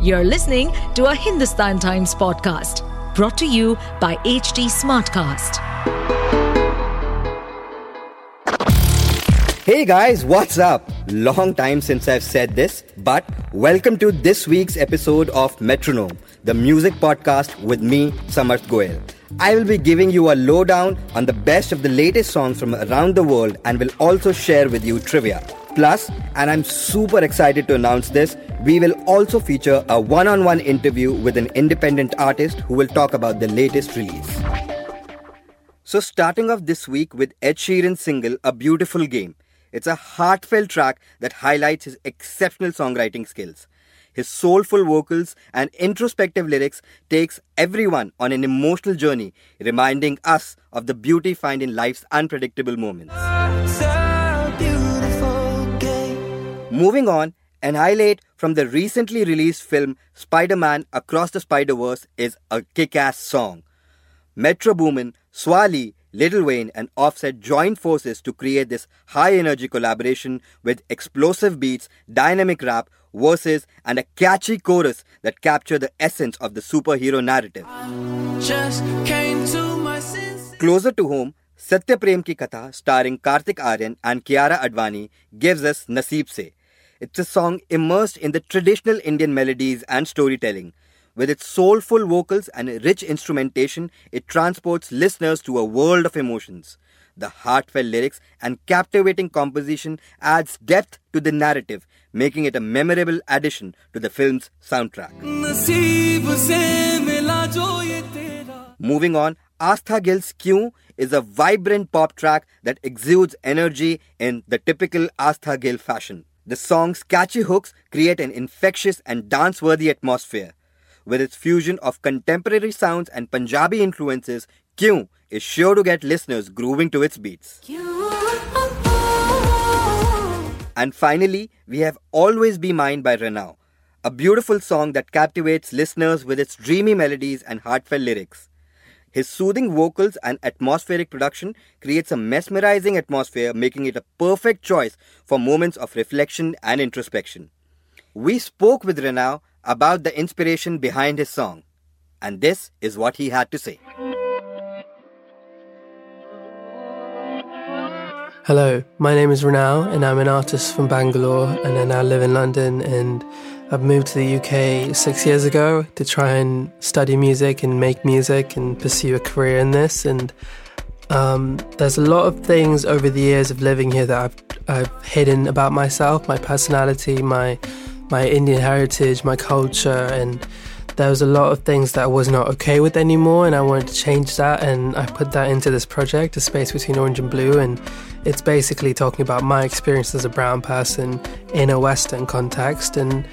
You're listening to a Hindustan Times podcast brought to you by HT Smartcast. Hey guys, what's up? Long time since I've said this, but welcome to this week's episode of Metronome, the music podcast with me, Samarth Goyal. I will be giving you a lowdown on the best of the latest songs from around the world and will also share with you trivia. Plus, and I'm super excited to announce this, we will also feature a one on one interview with an independent artist who will talk about the latest release. So, starting off this week with Ed Sheeran's single A Beautiful Game. It's a heartfelt track that highlights his exceptional songwriting skills. His soulful vocals and introspective lyrics takes everyone on an emotional journey, reminding us of the beauty found in life's unpredictable moments. Moving on, an highlight from the recently released film Spider Man Across the Spider Verse is a kick ass song. Metro Boomin, Swali, Lil Wayne, and Offset joined forces to create this high energy collaboration with explosive beats, dynamic rap, verses, and a catchy chorus that capture the essence of the superhero narrative. To Closer to home, Satya Prem Ki Katha, starring Kartik Aaryan and Kiara Advani, gives us Naseeb Se, it's a song immersed in the traditional Indian melodies and storytelling. With its soulful vocals and rich instrumentation, it transports listeners to a world of emotions. The heartfelt lyrics and captivating composition adds depth to the narrative, making it a memorable addition to the film's soundtrack. Moving on, Aastha Gill's Kyun is a vibrant pop track that exudes energy in the typical Aastha Gill fashion. The song's catchy hooks create an infectious and dance worthy atmosphere. With its fusion of contemporary sounds and Punjabi influences, Kyun is sure to get listeners grooving to its beats. Oh, oh. And finally, we have Always Be Mine by Reneao, a beautiful song that captivates listeners with its dreamy melodies and heartfelt lyrics. His soothing vocals and atmospheric production creates a mesmerizing atmosphere, making it a perfect choice for moments of reflection and introspection. We spoke with Reneao about the inspiration behind his song, and this is what he had to say. Hello, my name is Reneao, and I'm an artist from Bangalore, and I now live in London. And I've moved to the UK six years ago to try and study music and make music and pursue a career in this. And um, there's a lot of things over the years of living here that I've, I've hidden about myself, my personality, my my Indian heritage, my culture, and there was a lot of things that I was not okay with anymore, and I wanted to change that. And I put that into this project, A Space Between Orange and Blue, and it's basically talking about my experience as a brown person in a Western context and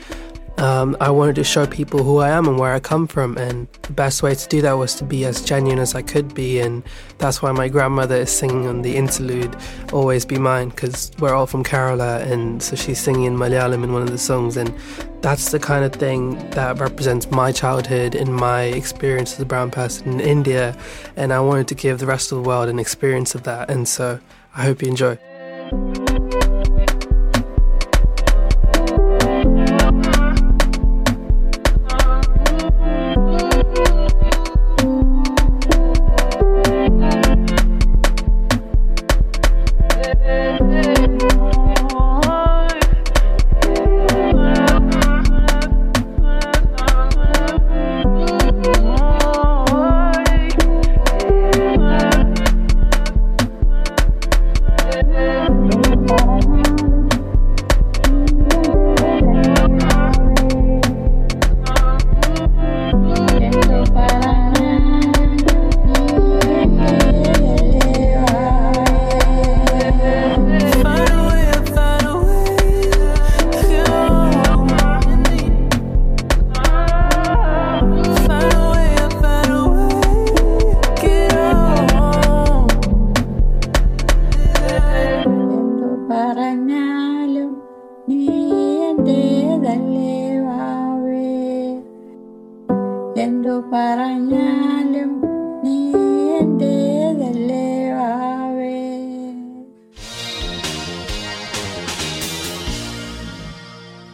um, I wanted to show people who I am and where I come from. And the best way to do that was to be as genuine as I could be. And that's why my grandmother is singing on the interlude, Always Be Mine, because we're all from Kerala. And so she's singing in Malayalam in one of the songs. And that's the kind of thing that represents my childhood and my experience as a brown person in India. And I wanted to give the rest of the world an experience of that. And so I hope you enjoy.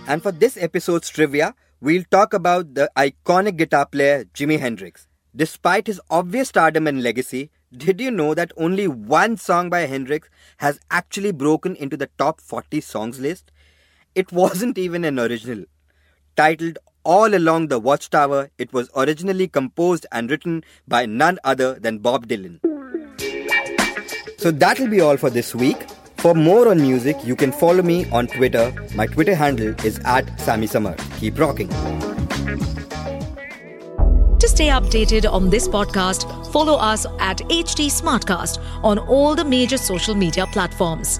And for this episode's trivia, we'll talk about the iconic guitar player Jimi Hendrix. Despite his obvious stardom and legacy, did you know that only one song by Hendrix has actually broken into the top 40 songs list? It wasn't even an original. Titled All Along the Watchtower, it was originally composed and written by none other than Bob Dylan. So that'll be all for this week. For more on music, you can follow me on Twitter. My Twitter handle is at Sammy Summer. Keep rocking. To stay updated on this podcast, follow us at HT Smartcast on all the major social media platforms.